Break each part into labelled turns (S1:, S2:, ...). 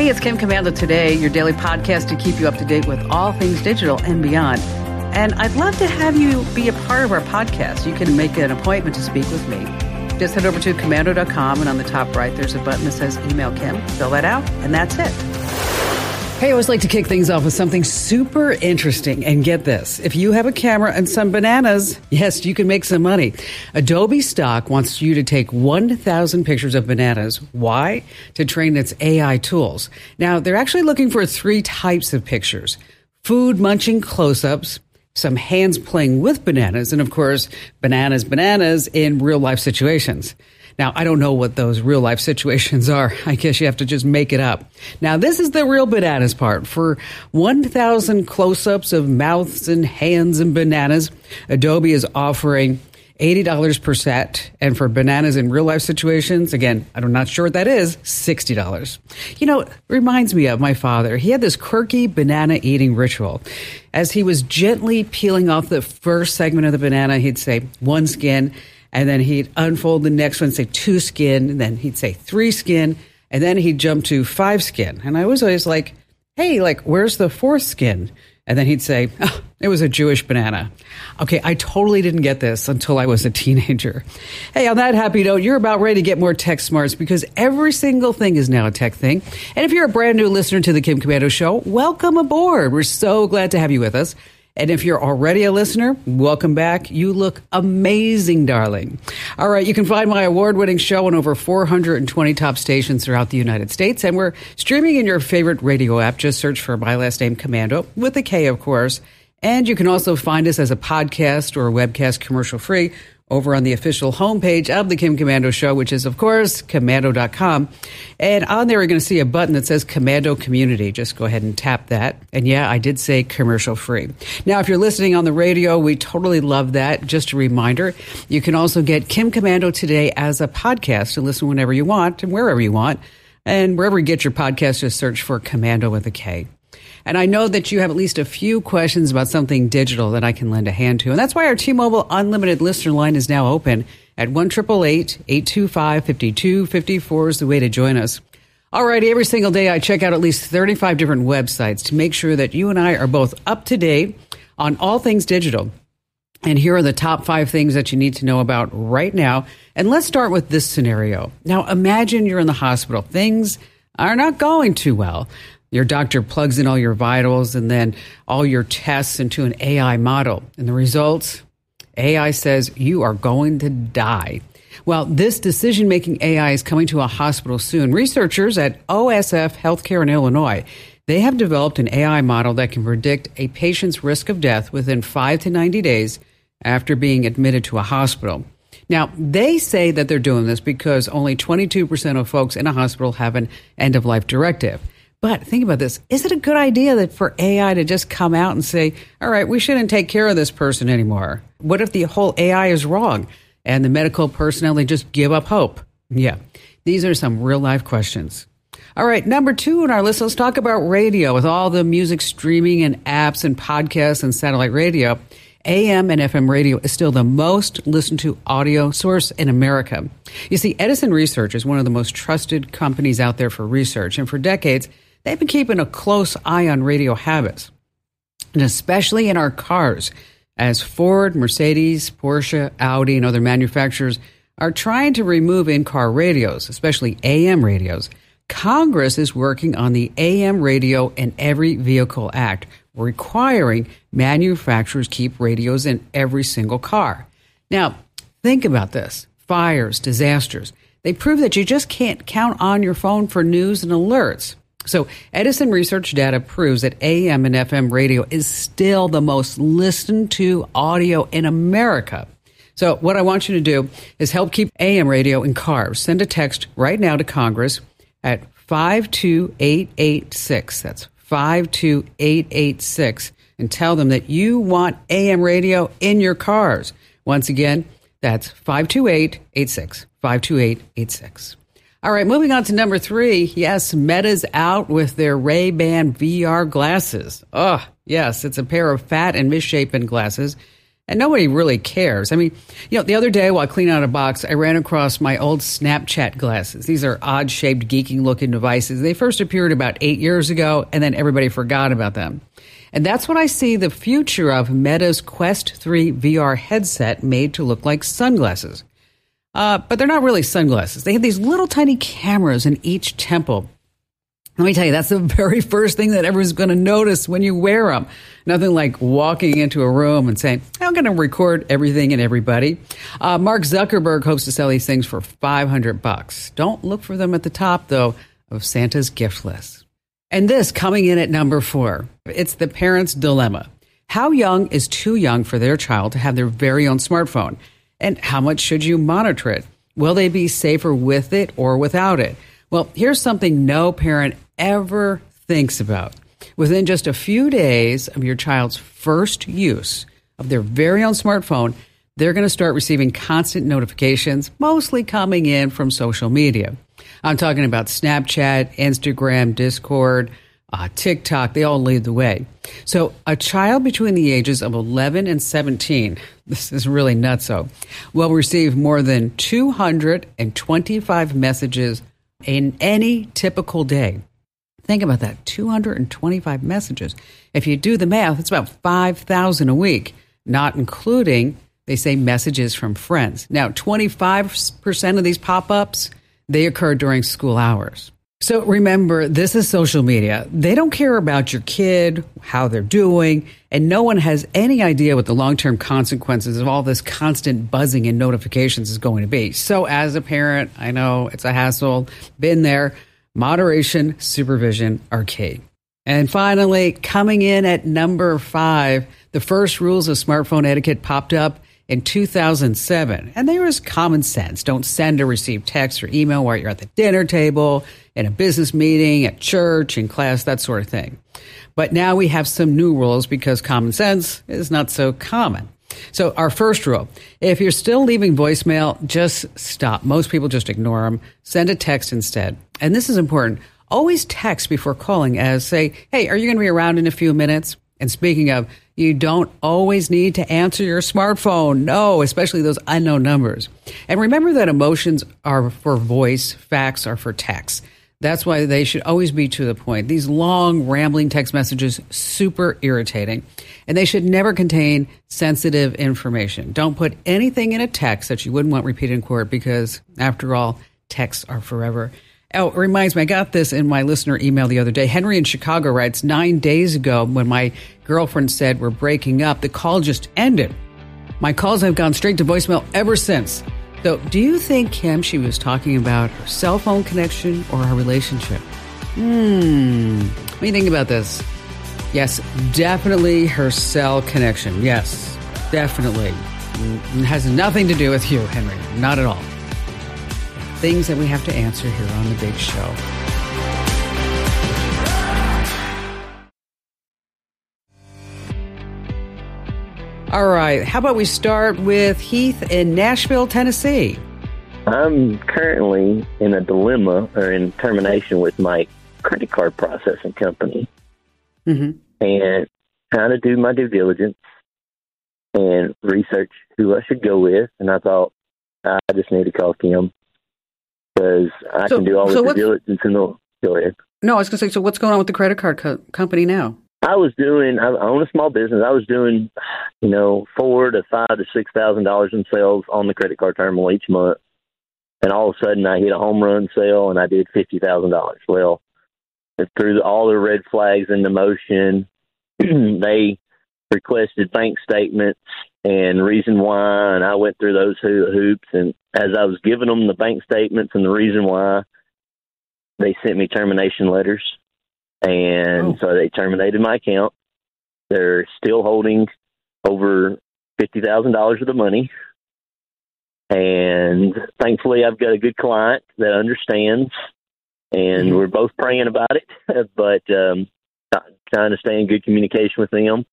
S1: Hey, it's Kim Komando today, your daily podcast to keep you up to date with all things digital and beyond. And I'd love to have you be a part of our podcast. You can make an appointment to speak with me. Just head over to komando.com, and on the top right, there's a button that says Email Kim. Fill that out, and that's it. Hey, I always like to kick things off with something super interesting. And get this if you have a camera and some bananas, yes, you can make some money. Adobe Stock wants you to take 1,000 pictures of bananas. Why? To train its AI tools. Now, they're actually looking for three types of pictures food munching close ups, some hands playing with bananas, and of course, bananas, bananas in real life situations. Now, I don't know what those real life situations are. I guess you have to just make it up. Now, this is the real bananas part. For 1,000 close ups of mouths and hands and bananas, Adobe is offering $80 per set. And for bananas in real life situations, again, I'm not sure what that is, $60. You know, reminds me of my father. He had this quirky banana eating ritual. As he was gently peeling off the first segment of the banana, he'd say, one skin and then he'd unfold the next one, say two skin, and then he'd say three skin, and then he'd jump to five skin. And I was always like, hey, like, where's the fourth skin? And then he'd say, oh, it was a Jewish banana. Okay, I totally didn't get this until I was a teenager. Hey, on that happy note, you're about ready to get more tech smarts because every single thing is now a tech thing. And if you're a brand new listener to the Kim Komando Show, welcome aboard. We're so glad to have you with us. And if you're already a listener, welcome back. You look amazing, darling. All right, you can find my award winning show on over 420 top stations throughout the United States. And we're streaming in your favorite radio app. Just search for my last name, Komando, with a K, of course. And you can also find us as a podcast or a webcast commercial free over on the official homepage of the Kim Komando Show, which is, of course, komando.com. And on there, you're going to see a button that says Komando Community. Just go ahead and tap that. And yeah, I did say commercial free. Now, if you're listening on the radio, we totally love that. Just a reminder, you can also get Kim Komando today as a podcast and listen whenever you want and wherever you want. And wherever you get your podcast, just search for Komando with a K. And I know that you have at least a few questions about something digital that I can lend a hand to. And that's why our T-Mobile Unlimited listener line is now open at 1 825 5254 is the way to join us. All right, every single day I check out at least 35 different websites to make sure that you and I are both up to date on all things digital. And here are the top five things that you need to know about right now. And let's start with this scenario. Now, imagine you're in the hospital. Things are not going too well. Your doctor plugs in all your vitals and then all your tests into an AI model. And the results AI says you are going to die. Well, this decision making AI is coming to a hospital soon. Researchers at OSF Healthcare in Illinois they have developed an AI model that can predict a patient's risk of death within 5 to 90 days after being admitted to a hospital. Now, they say that they're doing this because only 22% of folks in a hospital have an end of life directive. But think about this. Is it a good idea that for AI to just come out and say, all right, we shouldn't take care of this person anymore? What if the whole AI is wrong and the medical personnel, they just give up hope? Yeah. These are some real life questions. All right, number two on our list, let's talk about radio with all the music streaming and apps and podcasts and satellite radio. AM and FM radio is still the most listened to audio source in America. You see, Edison Research is one of the most trusted companies out there for research, and for decades, they've been keeping a close eye on radio habits, and especially in our cars, as Ford, Mercedes, Porsche, Audi, and other manufacturers are trying to remove in car radios, especially AM radios. Congress is working on the AM Radio in Every Vehicle Act, requiring manufacturers keep radios in every single car. Now, think about this fires, disasters. They prove that you just can't count on your phone for news and alerts. So, Edison research data proves that AM and FM radio is still the most listened to audio in America. So, what I want you to do is help keep AM radio in cars. Send a text right now to Congress at 52886. That's 52886. And tell them that you want AM radio in your cars. Once again, that's 52886. 52886. All right, moving on to number three. Yes, Meta's out with their Ray-Ban VR glasses. Oh, yes, it's a pair of fat and misshapen glasses and nobody really cares. I mean, you know, the other day while cleaning out a box, I ran across my old Snapchat glasses. These are odd shaped, geeking looking devices. They first appeared about eight years ago, and then everybody forgot about them. And that's what I see the future of Meta's Quest 3 VR headset made to look like sunglasses. Uh, but they're not really sunglasses. They have these little tiny cameras in each temple let me tell you, that's the very first thing that everyone's going to notice when you wear them. Nothing like walking into a room and saying, I'm going to record everything and everybody. Uh, Mark Zuckerberg hopes to sell these things for 500 bucks. Don't look for them at the top, though, of Santa's gift list. And this coming in at number four, it's the parent's dilemma. How young is too young for their child to have their very own smartphone? And how much should you monitor it? Will they be safer with it or without it? Well, here's something no parent ever thinks about. Within just a few days of your child's first use of their very own smartphone, they're going to start receiving constant notifications, mostly coming in from social media. I'm talking about Snapchat, Instagram, Discord, uh, TikTok, they all lead the way. So, a child between the ages of 11 and 17, this is really nuts, nutso, will receive more than 225 messages in any typical day. Think about that 225 messages. If you do the math, it's about 5,000 a week, not including, they say, messages from friends. Now, 25% of these pop ups, they occur during school hours. So remember, this is social media. They don't care about your kid, how they're doing, and no one has any idea what the long term consequences of all this constant buzzing and notifications is going to be. So, as a parent, I know it's a hassle, been there. Moderation, supervision key. And finally, coming in at number five, the first rules of smartphone etiquette popped up in 2007. And they were common sense. Don't send or receive text or email while you're at the dinner table, in a business meeting, at church, in class, that sort of thing. But now we have some new rules because common sense is not so common. So, our first rule if you're still leaving voicemail, just stop. Most people just ignore them. Send a text instead. And this is important. Always text before calling, as say, hey, are you going to be around in a few minutes? And speaking of, you don't always need to answer your smartphone. No, especially those unknown numbers. And remember that emotions are for voice, facts are for text. That's why they should always be to the point. These long, rambling text messages, super irritating. And they should never contain sensitive information. Don't put anything in a text that you wouldn't want repeated in court because, after all, texts are forever. Oh, it reminds me, I got this in my listener email the other day. Henry in Chicago writes Nine days ago, when my girlfriend said we're breaking up, the call just ended. My calls have gone straight to voicemail ever since. So, do you think, Kim, she was talking about her cell phone connection or her relationship? Hmm. What do you think about this? Yes, definitely her cell connection. Yes, definitely. It has nothing to do with you, Henry. Not at all. Things that we have to answer here on the big show. All right. How about we start with Heath in Nashville, Tennessee?
S2: I'm currently in a dilemma or in termination with my credit card processing company mm-hmm. and trying to do my due diligence and research who I should go with. And I thought I just need to call Kim because I so, can do all so the diligence and the go ahead.
S1: No, I was going to say, so what's going on with the credit card co- company now?
S2: I was doing. I own a small business. I was doing, you know, four to five to six thousand dollars in sales on the credit card terminal each month, and all of a sudden I hit a home run sale and I did fifty thousand dollars. Well, through all the red flags into motion, they requested bank statements and reason why, and I went through those hoops. And as I was giving them the bank statements and the reason why, they sent me termination letters and oh. so they terminated my account. They're still holding over fifty thousand dollars of the money, And thankfully, I've got a good client that understands, and mm-hmm. we're both praying about it, but um, trying to stay in good communication with them.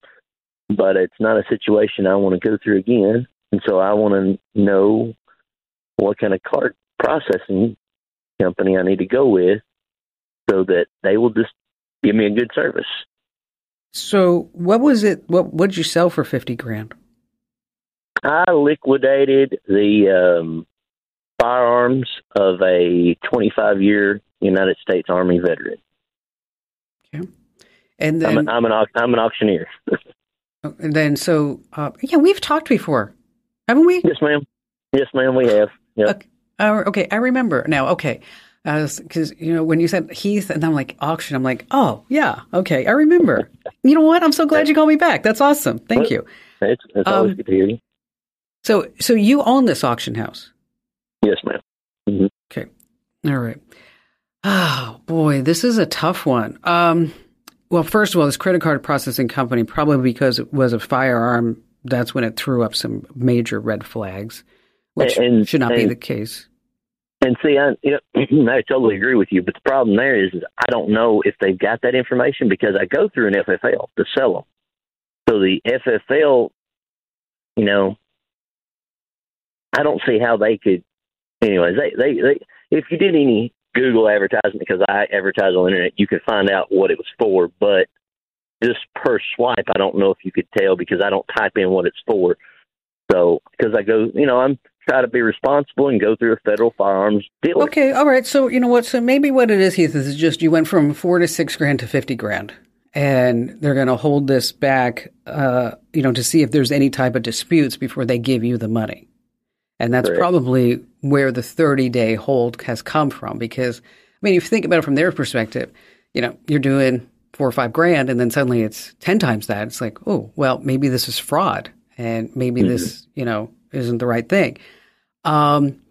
S2: But it's not a situation I want to go through again. And so I want to know what kind of cart processing company I need to go with so that they will just give me a good service.
S1: So, what was it? What what did you sell for fifty grand?
S2: I liquidated the um, firearms of a twenty-five year United States Army veteran.
S1: Okay, and then
S2: I'm, a, I'm an I'm an auctioneer.
S1: And then, so uh, yeah, we've talked before, haven't we?
S2: Yes, ma'am. Yes, ma'am. We have. Yep.
S1: Okay. Uh, okay, I remember now. Okay, because you know when you said Heath and I'm like auction, I'm like, oh yeah, okay, I remember. you know what? I'm so glad you called me back. That's awesome. Thank you.
S2: It's, it's always um, good to hear you.
S1: So, so you own this auction house?
S2: Yes, ma'am. Mm-hmm.
S1: Okay, all right. Oh boy, this is a tough one. Um, well, first of all, this credit card processing company probably because it was a firearm. That's when it threw up some major red flags, which and, should not and, be the case.
S2: And see, I you know, I totally agree with you, but the problem there is, is I don't know if they've got that information because I go through an FFL to sell them. So the FFL, you know, I don't see how they could. Anyways, they they, they if you did any Google advertisement because I advertise on the internet, you could find out what it was for. But just per swipe, I don't know if you could tell because I don't type in what it's for. So because I go, you know, I'm try to be responsible and go through a federal firearms dealer.
S1: Okay, all right. So you know what? So maybe what it is, Heath, is just you went from four to six grand to fifty grand, and they're going to hold this back, uh, you know, to see if there's any type of disputes before they give you the money, and that's Correct. probably where the thirty day hold has come from. Because I mean, if you think about it from their perspective, you know, you're doing four or five grand, and then suddenly it's ten times that. It's like, oh, well, maybe this is fraud, and maybe mm-hmm. this, you know, isn't the right thing. Um,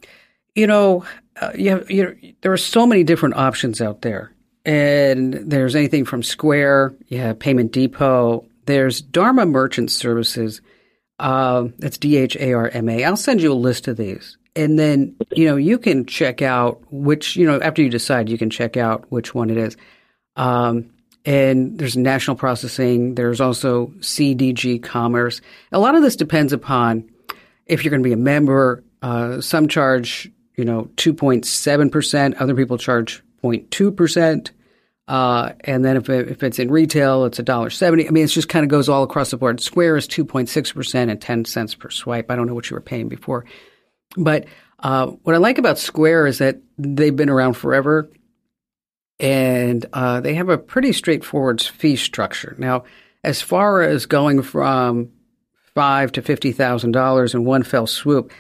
S1: you know, uh, you have, you know, there are so many different options out there. And there's anything from Square, you have Payment Depot, there's Dharma Merchant Services. Uh, that's D H A R M A. I'll send you a list of these. And then, you know, you can check out which, you know, after you decide, you can check out which one it is. Um, and there's national processing. There's also CDG commerce. A lot of this depends upon if you're going to be a member, uh, some charge, you know, 2.7%. Other people charge 0.2%. Uh, and then if, it, if it's in retail, it's $1.70. I mean, it just kind of goes all across the board. Square is 2.6% and 10 cents per swipe. I don't know what you were paying before. But uh, what I like about Square is that they've been around forever and uh, they have a pretty straightforward fee structure. Now, as far as going from five to fifty thousand dollars in one fell swoop,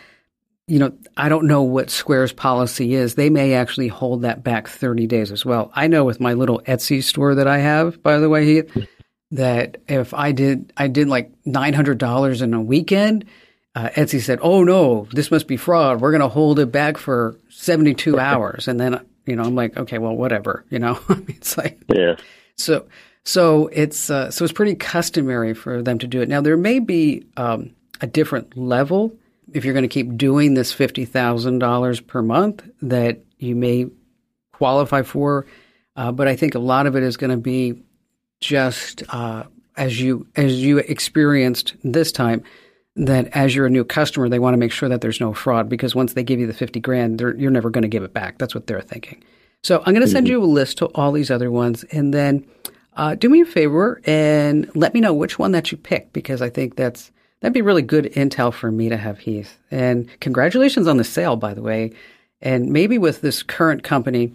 S1: you know, I don't know what Square's policy is. They may actually hold that back 30 days as well. I know with my little Etsy store that I have, by the way, Heath, that if I did, I did like $900 in a weekend, uh, Etsy said, "Oh no, this must be fraud. We're going to hold it back for 72 hours." And then, you know, I'm like, "Okay, well, whatever." You know, it's like,
S2: yeah.
S1: So, so it's uh, so it's pretty customary for them to do it. Now, there may be um, a different level if you're going to keep doing this $50,000 per month that you may qualify for. Uh, but I think a lot of it is going to be just uh, as you as you experienced this time that as you're a new customer, they want to make sure that there's no fraud because once they give you the 50 grand, you're never going to give it back. That's what they're thinking. So I'm going to send mm-hmm. you a list to all these other ones and then uh, do me a favor and let me know which one that you pick because I think that's That'd be really good intel for me to have, Heath. And congratulations on the sale, by the way. And maybe with this current company,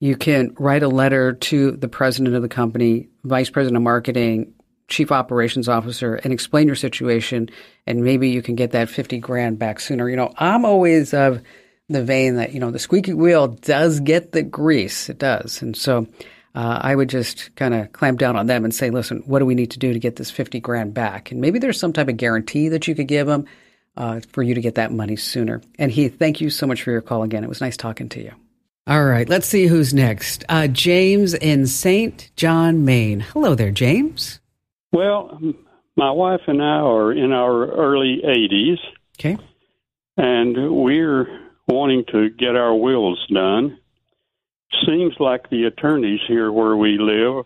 S1: you can write a letter to the president of the company, vice president of marketing, chief operations officer, and explain your situation. And maybe you can get that 50 grand back sooner. You know, I'm always of the vein that, you know, the squeaky wheel does get the grease. It does. And so uh, I would just kind of clamp down on them and say, listen, what do we need to do to get this 50 grand back? And maybe there's some type of guarantee that you could give them uh, for you to get that money sooner. And Heath, thank you so much for your call again. It was nice talking to you. All right, let's see who's next. Uh, James in St. John, Maine. Hello there, James.
S3: Well, my wife and I are in our early 80s.
S1: Okay.
S3: and we're wanting to get our wills done. Seems like the attorneys here where we live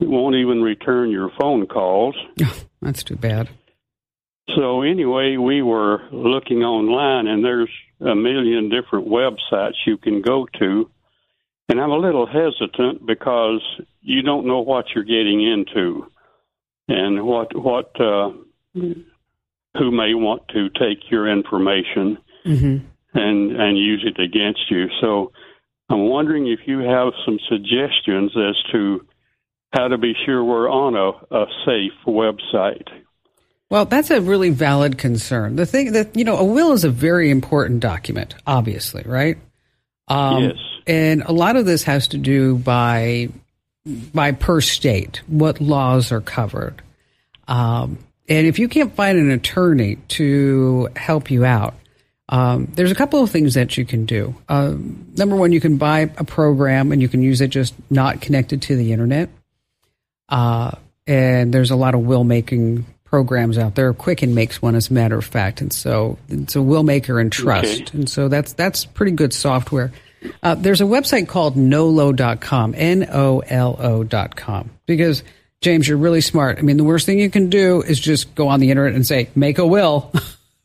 S3: won't even return your phone calls.
S1: That's too bad.
S3: So anyway, we were looking online, and there's a million different websites you can go to, and I'm a little hesitant because you don't know what you're getting into, and what what uh, who may want to take your information
S1: Mm-hmm.
S3: and and use it against you. So I'm wondering if you have some suggestions as to how to be sure we're on a, a safe website.
S1: Well, that's a really valid concern. The thing that, you know, a will is a very important document, obviously, right? Um,
S3: Yes.
S1: And a lot of this has to do by by per state, what laws are covered. Um, and if you can't find an attorney to help you out, um, there's a couple of things that you can do. Um, number one, you can buy a program and you can use it just not connected to the internet. Uh, and there's a lot of will making programs out there. Quicken makes one, as a matter of fact, and so it's a will maker and trust,
S3: Okay.
S1: and so that's that's pretty good software. Uh, there's a website called nolo.com, n o l o.com, because James, you're really smart. I mean, the worst thing you can do is just go on the internet and say make a will.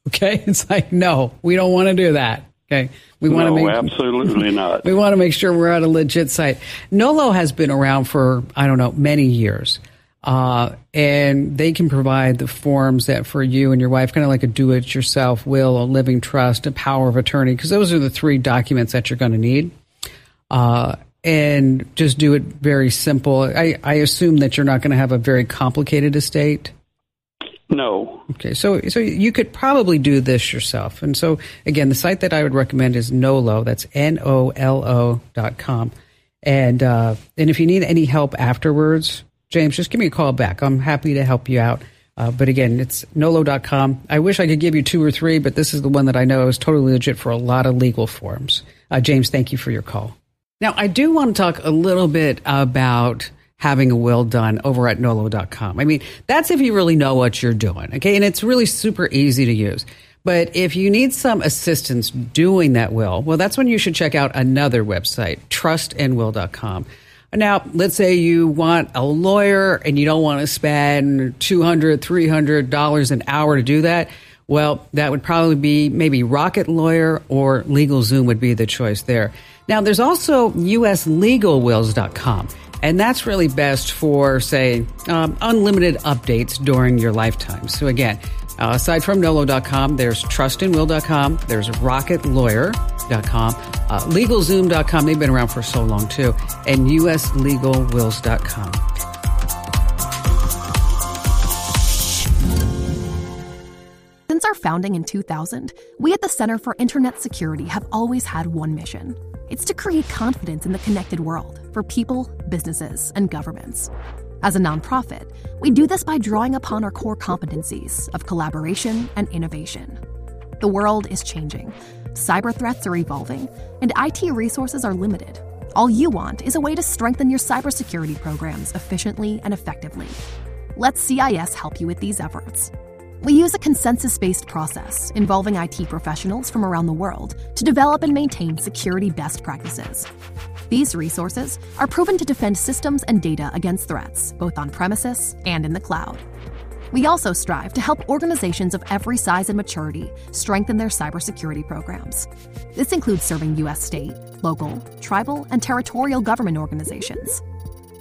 S1: okay, it's like no, we don't want to do that. Okay, we want
S3: no,
S1: to make
S3: absolutely not.
S1: we want to make sure we're at a legit site. Nolo has been around for, I don't know, many years. Uh, and they can provide the forms that for you and your wife, kind of like a do it yourself will, a living trust, a power of attorney, because those are the three documents that you're going to need. Uh, and just do it very simple. I, I assume that you're not going to have a very complicated estate.
S3: No.
S1: Okay, so so you could probably do this yourself. And so again, the site that I would recommend is Nolo. That's N O L O dot com. And uh, and if you need any help afterwards, James, just give me a call back. I'm happy to help you out. Uh, but again, it's nolo.com. I wish I could give you two or three, but this is the one that I know is totally legit for a lot of legal forms. Uh, James, thank you for your call. Now, I do want to talk a little bit about having a will done over at nolo.com. I mean, that's if you really know what you're doing, okay? And it's really super easy to use. But if you need some assistance doing that will, well, that's when you should check out another website, trustandwill.com. Now, let's say you want a lawyer and you don't want to spend $200, $300 an hour to do that. Well, that would probably be maybe Rocket Lawyer or LegalZoom would be the choice there. Now, there's also uslegalwills.com, and that's really best for, say, um, unlimited updates during your lifetime. So, again, uh, aside from nolo.com, there's trustandwill.com, there's rocketlawyer.com, uh, legalzoom.com, they've been around for so long too, and uslegalwills.com.
S4: Since our founding in 2000, we at the Center for Internet Security have always had one mission. It's to create confidence in the connected world for people, businesses, and governments. As a nonprofit, we do this by drawing upon our core competencies of collaboration and innovation. The world is changing, cyber threats are evolving, and IT resources are limited. All you want is a way to strengthen your cybersecurity programs efficiently and effectively. Let CIS help you with these efforts. We use a consensus based process involving IT professionals from around the world to develop and maintain security best practices. These resources are proven to defend systems and data against threats, both on premises and in the cloud. We also strive to help organizations of every size and maturity strengthen their cybersecurity programs. This includes serving U.S. state, local, tribal, and territorial government organizations.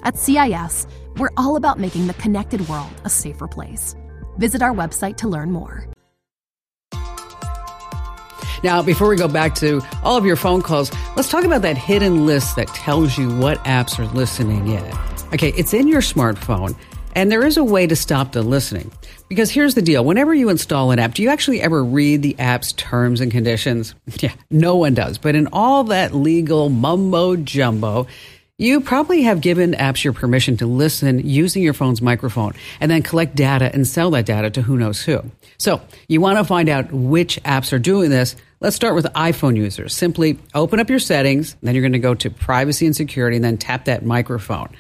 S4: At CIS, we're all about making the connected world a safer place. Visit our website to learn more.
S1: Now, before we go back to all of your phone calls, let's talk about that hidden list that tells you what apps are listening in. Okay, it's in your smartphone, and there is a way to stop the listening. Because here's the deal whenever you install an app, do you actually ever read the app's terms and conditions? Yeah, no one does. But in all that legal mumbo jumbo, you probably have given apps your permission to listen using your phone's microphone and then collect data and sell that data to who knows who. So you want to find out which apps are doing this. Let's start with iPhone users. Simply open up your settings, then you're going to go to privacy and security and then tap that microphone.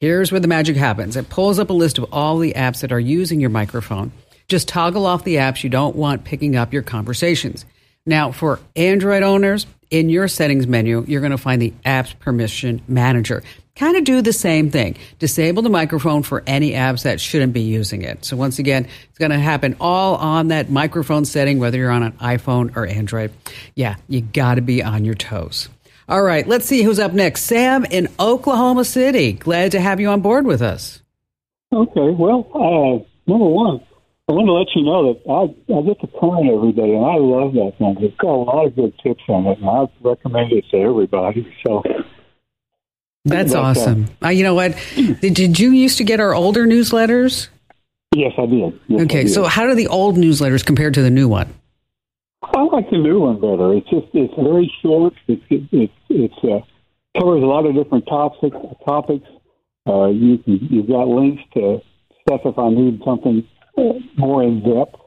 S1: Here's where the magic happens. It pulls up a list of all the apps that are using your microphone. Just toggle off the apps you don't want picking up your conversations. Now, for Android owners, in your settings menu, you're going to find the apps permission manager. Kind of do the same thing. Disable the microphone for any apps that shouldn't be using it. So once again, it's going to happen all on that microphone setting, whether you're on an iPhone or Android. Yeah, you got to be on your toes. All right, let's see who's up next. Sam in Oklahoma City. Glad to have you on board with us.
S5: Okay, well, uh, number one, I want to let you know that I, I get the Prime every day, and I love that thing. It's got a lot of good tips on it, and I recommend it to everybody. So
S1: that's awesome. Uh, you know what? Did, did you used to get our older newsletters?
S5: Yes, I did. Yes,
S1: okay,
S5: I did.
S1: so how do the old newsletters compare to the new one?
S5: I like the new one better. It's just it's very short. It's it, it, it's uh, covers a lot of different topics. Topics. Uh, you can, you've got links to stuff if I need something more in depth.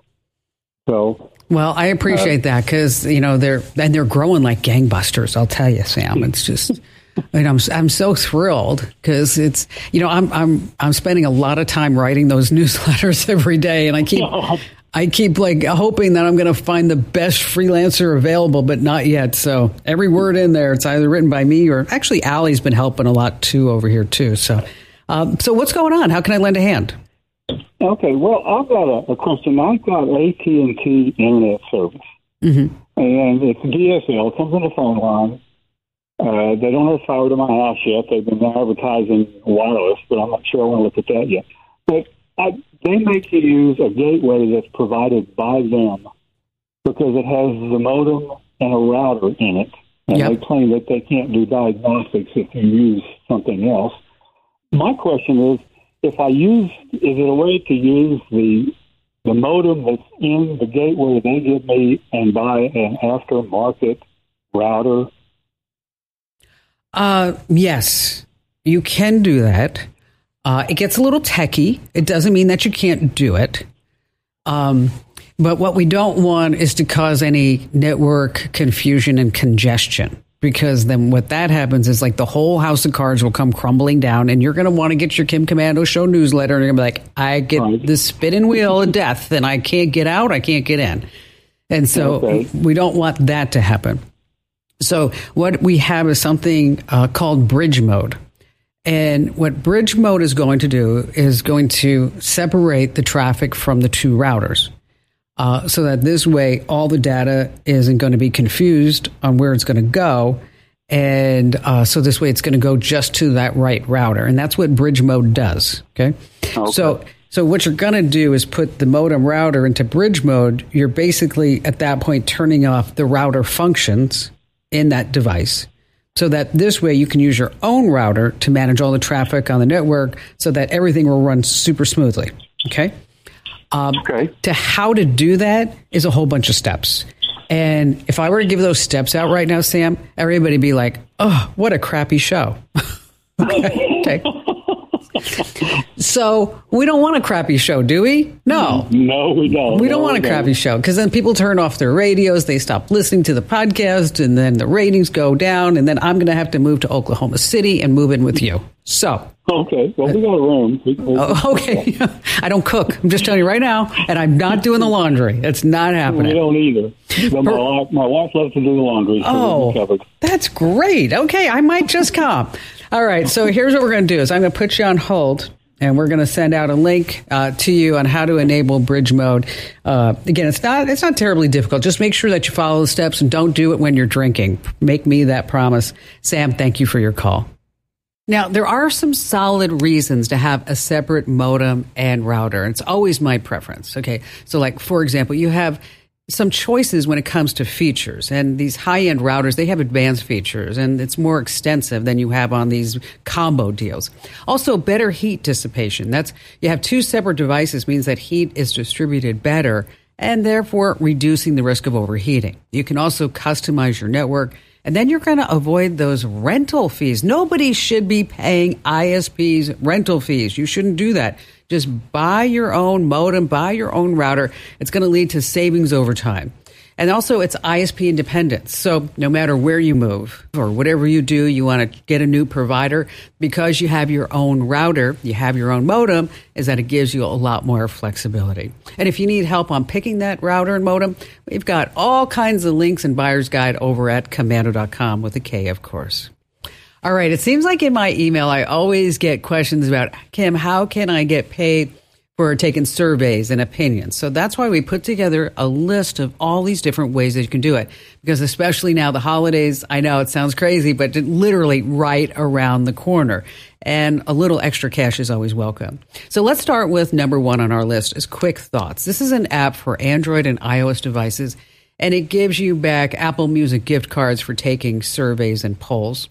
S5: So.
S1: Well, I appreciate uh, that because you know they're and they're growing like gangbusters. I'll tell you, Sam. It's just. And I'm I'm so thrilled because it's you know I'm I'm I'm spending a lot of time writing those newsletters every day, and I keep I keep like hoping that I'm going to find the best freelancer available, but not yet. So every word in there, it's either written by me or actually Allie's been helping a lot too over here too. So, um, so what's going on? How can I lend a hand?
S5: Okay, well, I've got a, a question. I've got AT and T internet service,
S1: mm-hmm.
S5: and it's DSL. It comes on the phone line. Uh, they don't have fiber to my house yet. They've been advertising wireless, but I'm not sure I want to look at that yet. But I, they make you use a gateway that's provided by them because it has the modem and a router in it. And
S1: yep.
S5: they claim that they can't do diagnostics if you use something else. My question is, if I use, is it a way to use the the modem that's in the gateway they give me and buy an aftermarket router?
S1: Uh, yes, you can do that. Uh, it gets a little techy. It doesn't mean that you can't do it. Um, but what we don't want is to cause any network confusion and congestion because then what that happens is like the whole house of cards will come crumbling down and you're going to want to get your Kim Komando show newsletter and you're going to be like, I get right. the spinning wheel of death and I can't get out. I can't get in. And so okay. we don't want that to happen. So what we have is something uh, called bridge mode. And what bridge mode is going to do is going to separate the traffic from the two routers. Uh, so that this way all the data isn't going to be confused on where it's going to go. And uh, so this way it's going to go just to that right router. And that's what bridge mode does. Okay. okay. So, so what you're going to do is put the modem router into bridge mode. You're basically at that point turning off the router functions in that device so that this way you can use your own router to manage all the traffic on the network so that everything will run super smoothly. Okay.
S5: Um, okay.
S1: To how to do that is a whole bunch of steps. And if I were to give those steps out right now, Sam, everybody would be like, oh, what a crappy show. okay. okay. so we don't want a crappy show, do we? No.
S5: No, we don't.
S1: We don't
S5: no,
S1: want a crappy show because then people turn off their radios, they stop listening to the podcast, and then the ratings go down, and then I'm going to have to move to Oklahoma City and move in with you. So.
S5: Okay. Well, we got a room. We, we,
S1: oh, okay. I don't cook. I'm just telling you right now, and I'm not doing the laundry. It's not happening.
S5: We don't either. But my, wife, my wife loves to do the laundry. So
S1: oh, that's great. Okay, I might just come. All right. So here's what we're going to do: is I'm going to put you on hold and we're going to send out a link uh, to you on how to enable bridge mode. Uh, again, it's not it's not terribly difficult. Just make sure that you follow the steps and don't do it when you're drinking. Make me that promise, Sam. Thank you for your call. Now, there are some solid reasons to have a separate modem and router. It's always my preference. Okay. So, like, for example, you have some choices when it comes to features. And these high end routers, they have advanced features and it's more extensive than you have on these combo deals. Also, better heat dissipation. That's, you have two separate devices means that heat is distributed better and therefore reducing the risk of overheating. You can also customize your network and then you're going to avoid those rental fees. Nobody should be paying ISPs rental fees. You shouldn't do that. Just buy your own modem, buy your own router. It's going to lead to savings over time. And also, it's ISP independence. So, no matter where you move or whatever you do, you want to get a new provider because you have your own router, you have your own modem, is that it gives you a lot more flexibility. And if you need help on picking that router and modem, we've got all kinds of links and buyer's guide over at komando.com with a K, of course. All right. It seems like in my email, I always get questions about, Kim, how can I get paid for taking surveys and opinions. So that's why we put together a list of all these different ways that you can do it. Because especially now the holidays, I know it sounds crazy, but literally right around the corner. And a little extra cash is always welcome. So let's start with number one on our list is Quick Thoughts. This is an app for Android and iOS devices, and it gives you back Apple Music gift cards for taking surveys and polls.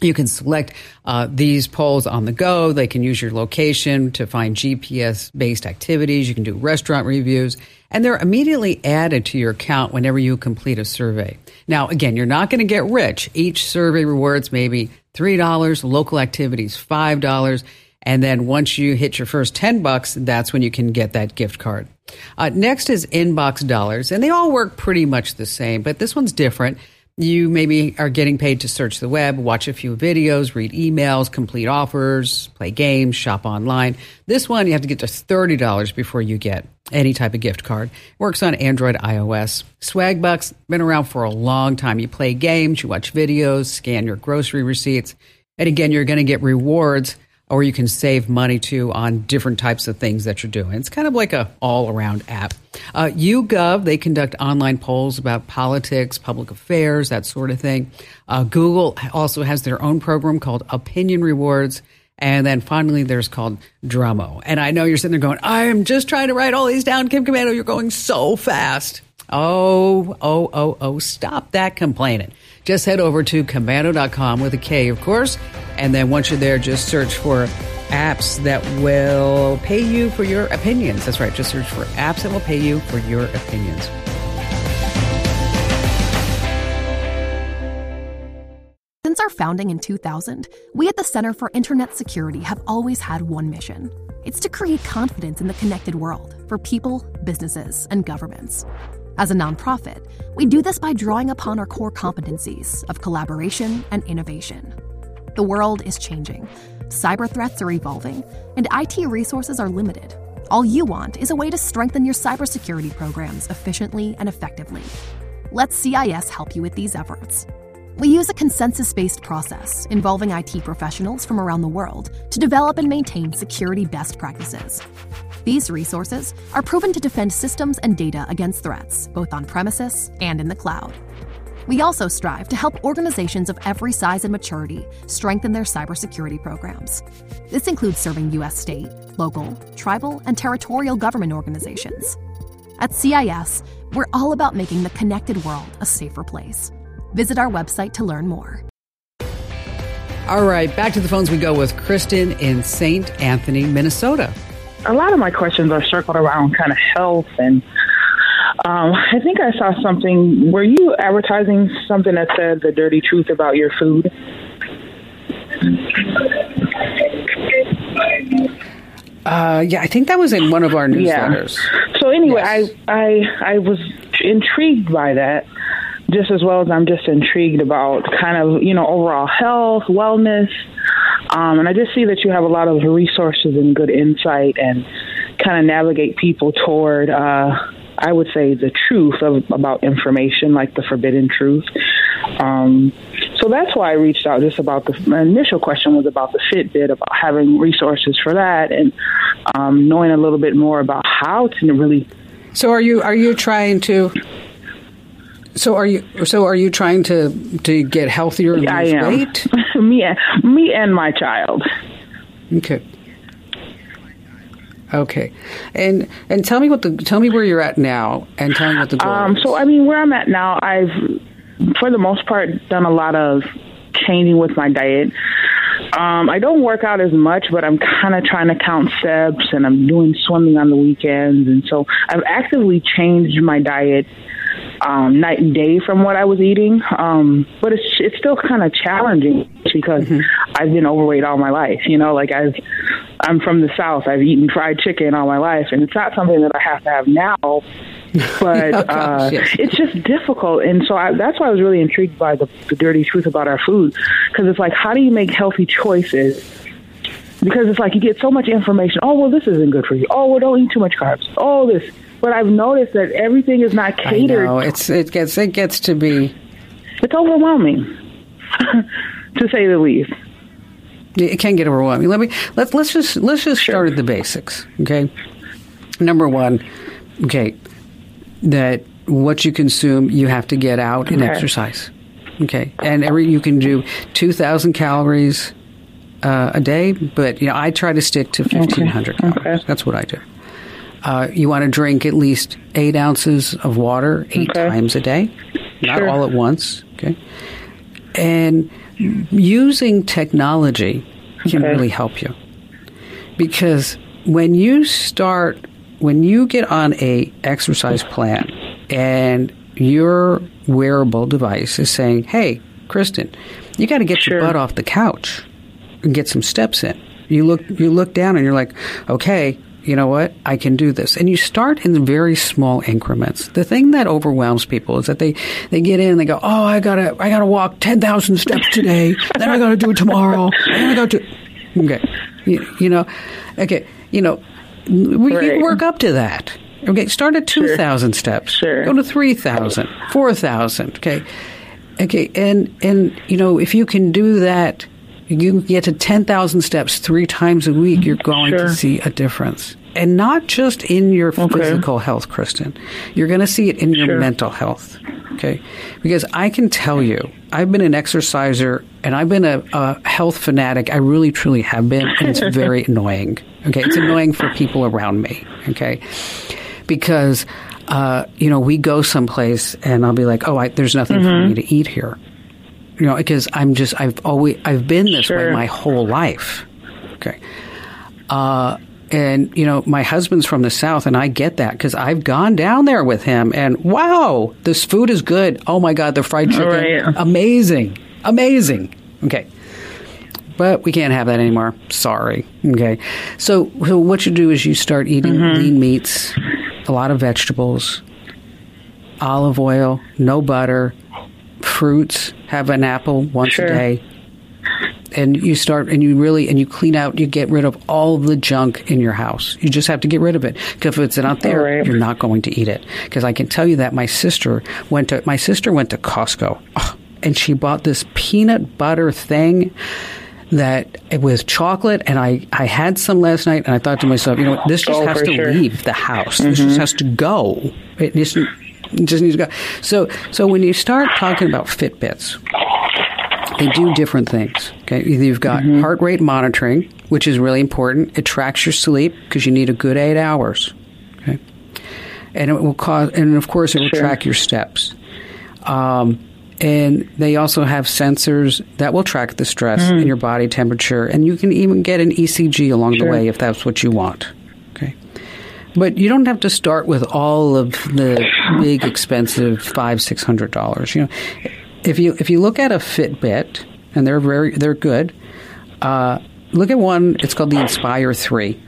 S1: You can select uh, these polls on the go. They can use your location to find GPS based activities. You can do restaurant reviews, and they're immediately added to your account whenever you complete a survey. Now, again, you're not going to get rich. Each survey rewards maybe $3, local activities $5. And then once you hit your first 10 bucks, that's when you can get that gift card. Uh, next is InboxDollars, and they all work pretty much the same, but this one's different. You maybe are getting paid to search the web, watch a few videos, read emails, complete offers, play games, shop online. This one, you have to get to $30 before you get any type of gift card. Works on Android, iOS. Swagbucks, been around for a long time. You play games, you watch videos, scan your grocery receipts. And again, you're going to get rewards or you can save money too on different types of things that you're doing. It's kind of like a all around app. Uh, YouGov, they conduct online polls about politics, public affairs, that sort of thing. Uh, Google also has their own program called Opinion Rewards. And then finally, there's called Drummo. And I know you're sitting there going, I'm just trying to write all these down, Kim Komando. You're going so fast. Oh, oh, oh, oh, stop that complaining just head over to komando.com with a K, of course. And then once you're there, just search for apps that will pay you for your opinions. That's right. Just search for apps that will pay you for your opinions.
S4: Since our founding in 2000, we at the Center for Internet Security have always had one mission. It's to create confidence in the connected world for people, businesses, and governments. As a nonprofit, we do this by drawing upon our core competencies of collaboration and innovation. The world is changing, cyber threats are evolving, and IT resources are limited. All you want is a way to strengthen your cybersecurity programs efficiently and effectively. Let CIS help you with these efforts. We use a consensus based process involving IT professionals from around the world to develop and maintain security best practices. These resources are proven to defend systems and data against threats, both on premises and in the cloud. We also strive to help organizations of every size and maturity strengthen their cybersecurity programs. This includes serving U.S. state, local, tribal, and territorial government organizations. At CIS, we're all about making the connected world a safer place. Visit our website to learn more.
S1: All right, back to the phones we go with Kristen in St. Anthony, Minnesota
S6: a lot of my questions are circled around kind of health and um, I think I saw something. Were you advertising something that said the dirty truth about your food?
S1: Uh, yeah, I think that was in one of our newsletters.
S6: Yeah. So anyway, yes. I I I was intrigued by that, just as well as I'm just intrigued about kind of you know overall health, wellness, um, and I just see that you have a lot of resources and good insight and kind of navigate people toward, uh, I would say, the truth of, about information, like the forbidden truth. Um, so that's why I reached out just about the my initial question was about the Fitbit, about having resources for that and um, knowing a little bit more about how to really.
S1: So are you are you trying to so are you? So are you trying to to get healthier and lose I am. weight?
S6: me, me, and my child.
S1: Okay. Okay, and and tell me what the tell me where you're at now, and tell me what the goal um,
S6: is. So I mean, where I'm at now, I've for the most part done a lot of changing with my diet. Um, I don't work out as much, but I'm kind of trying to count steps, and I'm doing swimming on the weekends, and so I've actively changed my diet um, night and day from what I was eating. Um, but it's it's still kind of challenging because mm-hmm. I've been overweight all my life. You know, like I've I'm from the South. I've eaten fried chicken all my life, and it's not something that I have to have now but
S1: Oh, gosh,
S6: uh,
S1: yes.
S6: it's just difficult. And so I, that's why I was really intrigued by the, the dirty truth about our food because it's like, how do you make healthy choices? Because it's like you get so much information. Oh, well, this isn't good for you. Oh, well, don't eat too much carbs. Oh, this. But I've noticed that everything is not catered.
S1: I know it's it gets it gets to be
S6: It's overwhelming, to say the least.
S1: it can get overwhelming. Let me let's let's just let's just start at the basics. Okay, number one, okay, that what you consume you have to get out and
S6: Okay.
S1: exercise. Okay, and every you can do two thousand calories uh, a day, but you know I try to stick to fifteen hundred calories.
S6: Okay.
S1: That's what I do. Uh, you want to drink at least eight ounces of water eight
S6: Okay.
S1: times a day, not
S6: Sure.
S1: all at once. Okay, and using technology can
S6: Okay.
S1: really help you because when you start when you get on a exercise plan and your wearable device is saying hey kristen you got to get your butt off the couch and get some steps in you look you look down and you're like okay you know what? I can do this. And you start in very small increments. The thing that overwhelms people is that they they get in and they go oh i gotta i gotta walk 10000 steps today. Then i gotta do it tomorrow. Then i gotta do okay. You, you know okay. You know we
S6: Right.
S1: can work up to that. Okay. Start at 2000 steps.
S6: Sure.
S1: go to 3000 4000 okay. Okay. And and you know if you can do that you can get to 10,000 steps three times a week you're going
S6: Sure.
S1: to see a difference. And not just in your
S6: Okay.
S1: physical health kristen. You're going to see it in your mental health okay? Because i can tell you i've been an exerciser and i've been a, a health fanatic. I really truly have been and it's very annoying okay? It's annoying for people around me okay? Because uh, you know we go someplace and i'll be like oh I, there's nothing for
S6: Mm-hmm.
S1: me to eat here you know because i'm just i've always i've been this way my whole life. Okay. Uh, and you know my husband's from the south and i get that because i've gone down there with him and wow this food is good. Oh my god the fried chicken.
S6: Right.
S1: amazing. Amazing. Okay. But we can't have that anymore. Sorry. Okay. So, so what you do is you start eating
S6: Mm-hmm.
S1: lean meats a lot of vegetables olive oil no butter fruits have an apple once
S6: Sure.
S1: a day and you start and you really and you clean out you get rid of all the junk in your house you just have to get rid of it because if it's not there
S6: right.
S1: you're not going to eat it because i can tell you that my sister went to my sister went to costco oh, and she bought this peanut butter thing that it was chocolate and I, I had some last night and I thought to myself, you know what, this just
S6: Oh,
S1: has to
S6: sure.
S1: leave the house. This just mm-hmm. has to go. It just, needs to go. So so when you start talking about Fitbits, they do different things. Okay, you've got
S6: Mm-hmm.
S1: heart rate monitoring, which is really important. It tracks your sleep because you need a good eight hours. Okay, and it will cause, and of course, it will
S6: Sure.
S1: track your steps. Um, and they also have sensors that will track the stress
S6: Mm.
S1: and your body temperature, and you can even get an ECG along
S6: Sure.
S1: the way if that's what you want. But you don't have to start with all of the big, expensive five, six hundred dollars. You know, if you if you look at a Fitbit, and they're very they're good. Uh, look at one. It's called the Inspire Three,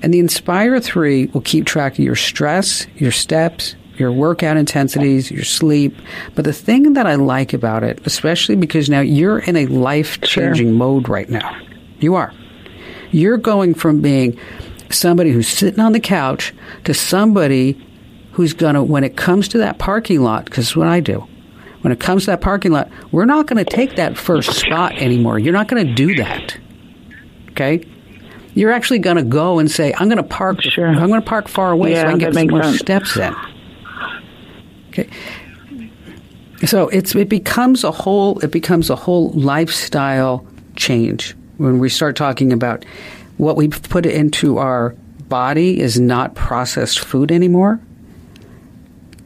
S1: and the Inspire Three will keep track of your stress, your steps, your workout intensities, your sleep. But the thing that I like about it, especially because now you're in a life changing mode right now, you are. You're going from being somebody who's sitting on the couch to somebody who's going to, when it comes to that parking lot, because what I do, when it comes to that parking lot, we're not going to take that first spot anymore. You're not going to do that. Okay? You're actually going to go and say, I'm going to park,
S6: Sure.
S1: I'm going to park far away so I can get some more
S6: sense.
S1: steps in. Okay. So it's it becomes a whole it becomes a whole lifestyle change when we start talking about what we put into our body is not processed food anymore.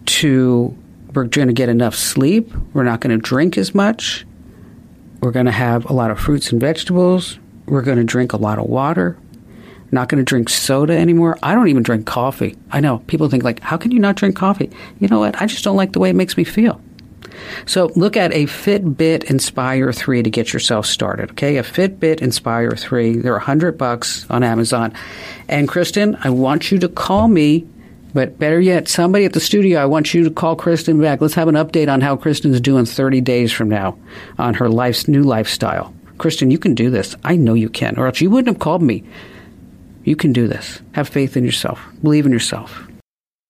S1: To we're going to get enough sleep. We're not going to drink as much. We're going to have a lot of fruits and vegetables. We're going to drink a lot of water. Not going to drink soda anymore. I don't even drink coffee. I know people think like, how can you not drink coffee? You know what? I just don't like the way it makes me feel. So look at a Fitbit Inspire 3 to get yourself started, okay? A Fitbit Inspire 3. They're 100 bucks on Amazon. And Kristen, I want you to call me But better yet, somebody at the studio, I want you to call Kristen back. Let's have an update on how Kristen's doing 30 days from now on her life's new lifestyle. Kristen, you can do this. I know you can, or else you wouldn't have called me. You can do this. Have faith in yourself. Believe in yourself.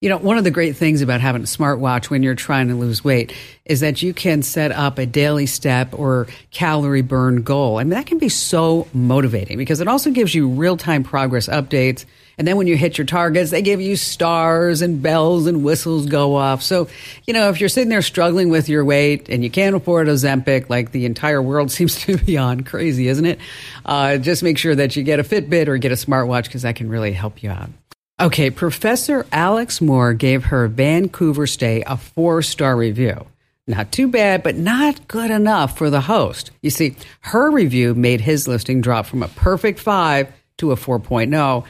S1: You know, one of the great things about having a smartwatch when you're trying to lose weight is that you can set up a daily step or calorie burn goal. I mean, that can be so motivating because it also gives you real time progress updates. And then when you hit your targets, they give you stars and bells and whistles go off. So, you know, if you're sitting there struggling with your weight and you can't afford Ozempic, like the entire world seems to be on crazy, isn't it? Uh, just make sure that you get a Fitbit or get a smartwatch because that can really help you out. Okay, Professor Alex Moore gave her Vancouver stay a four star review. Not too bad, but not good enough for the host. You see, her review made his listing drop from a perfect five to a 4.0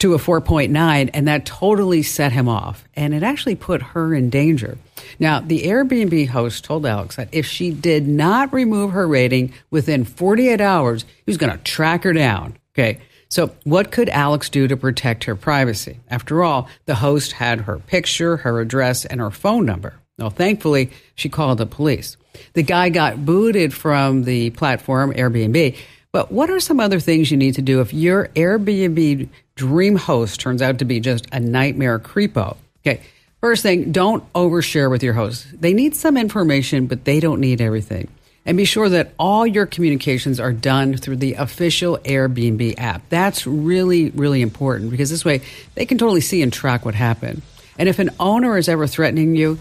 S1: to a 4.9, and that totally set him off. And it actually put her in danger. Now, the Airbnb host told Alex that if she did not remove her rating within 48 hours, he was going to track her down. Okay. So, what could Alex do to protect her privacy? After all, the host had her picture, her address, and her phone number. Well, thankfully, she called the police. The guy got booted from the platform Airbnb. But what are some other things you need to do if your Airbnb dream host turns out to be just a nightmare creepo? Okay. First thing, don't overshare with your host. They need some information, but they don't need everything. And be sure that all your communications are done through the official Airbnb app. That's really, really important because this way they can totally see and track what happened. And if an owner is ever threatening you,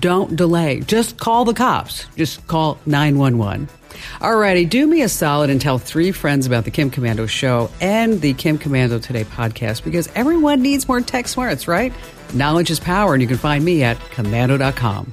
S1: don't delay. Just call the cops. Just call 911. Alrighty, do me a solid and tell three friends about the Kim Komando show and the Kim Komando Today podcast because everyone needs more tech smarts, right? Knowledge is power, and you can find me at komando.com.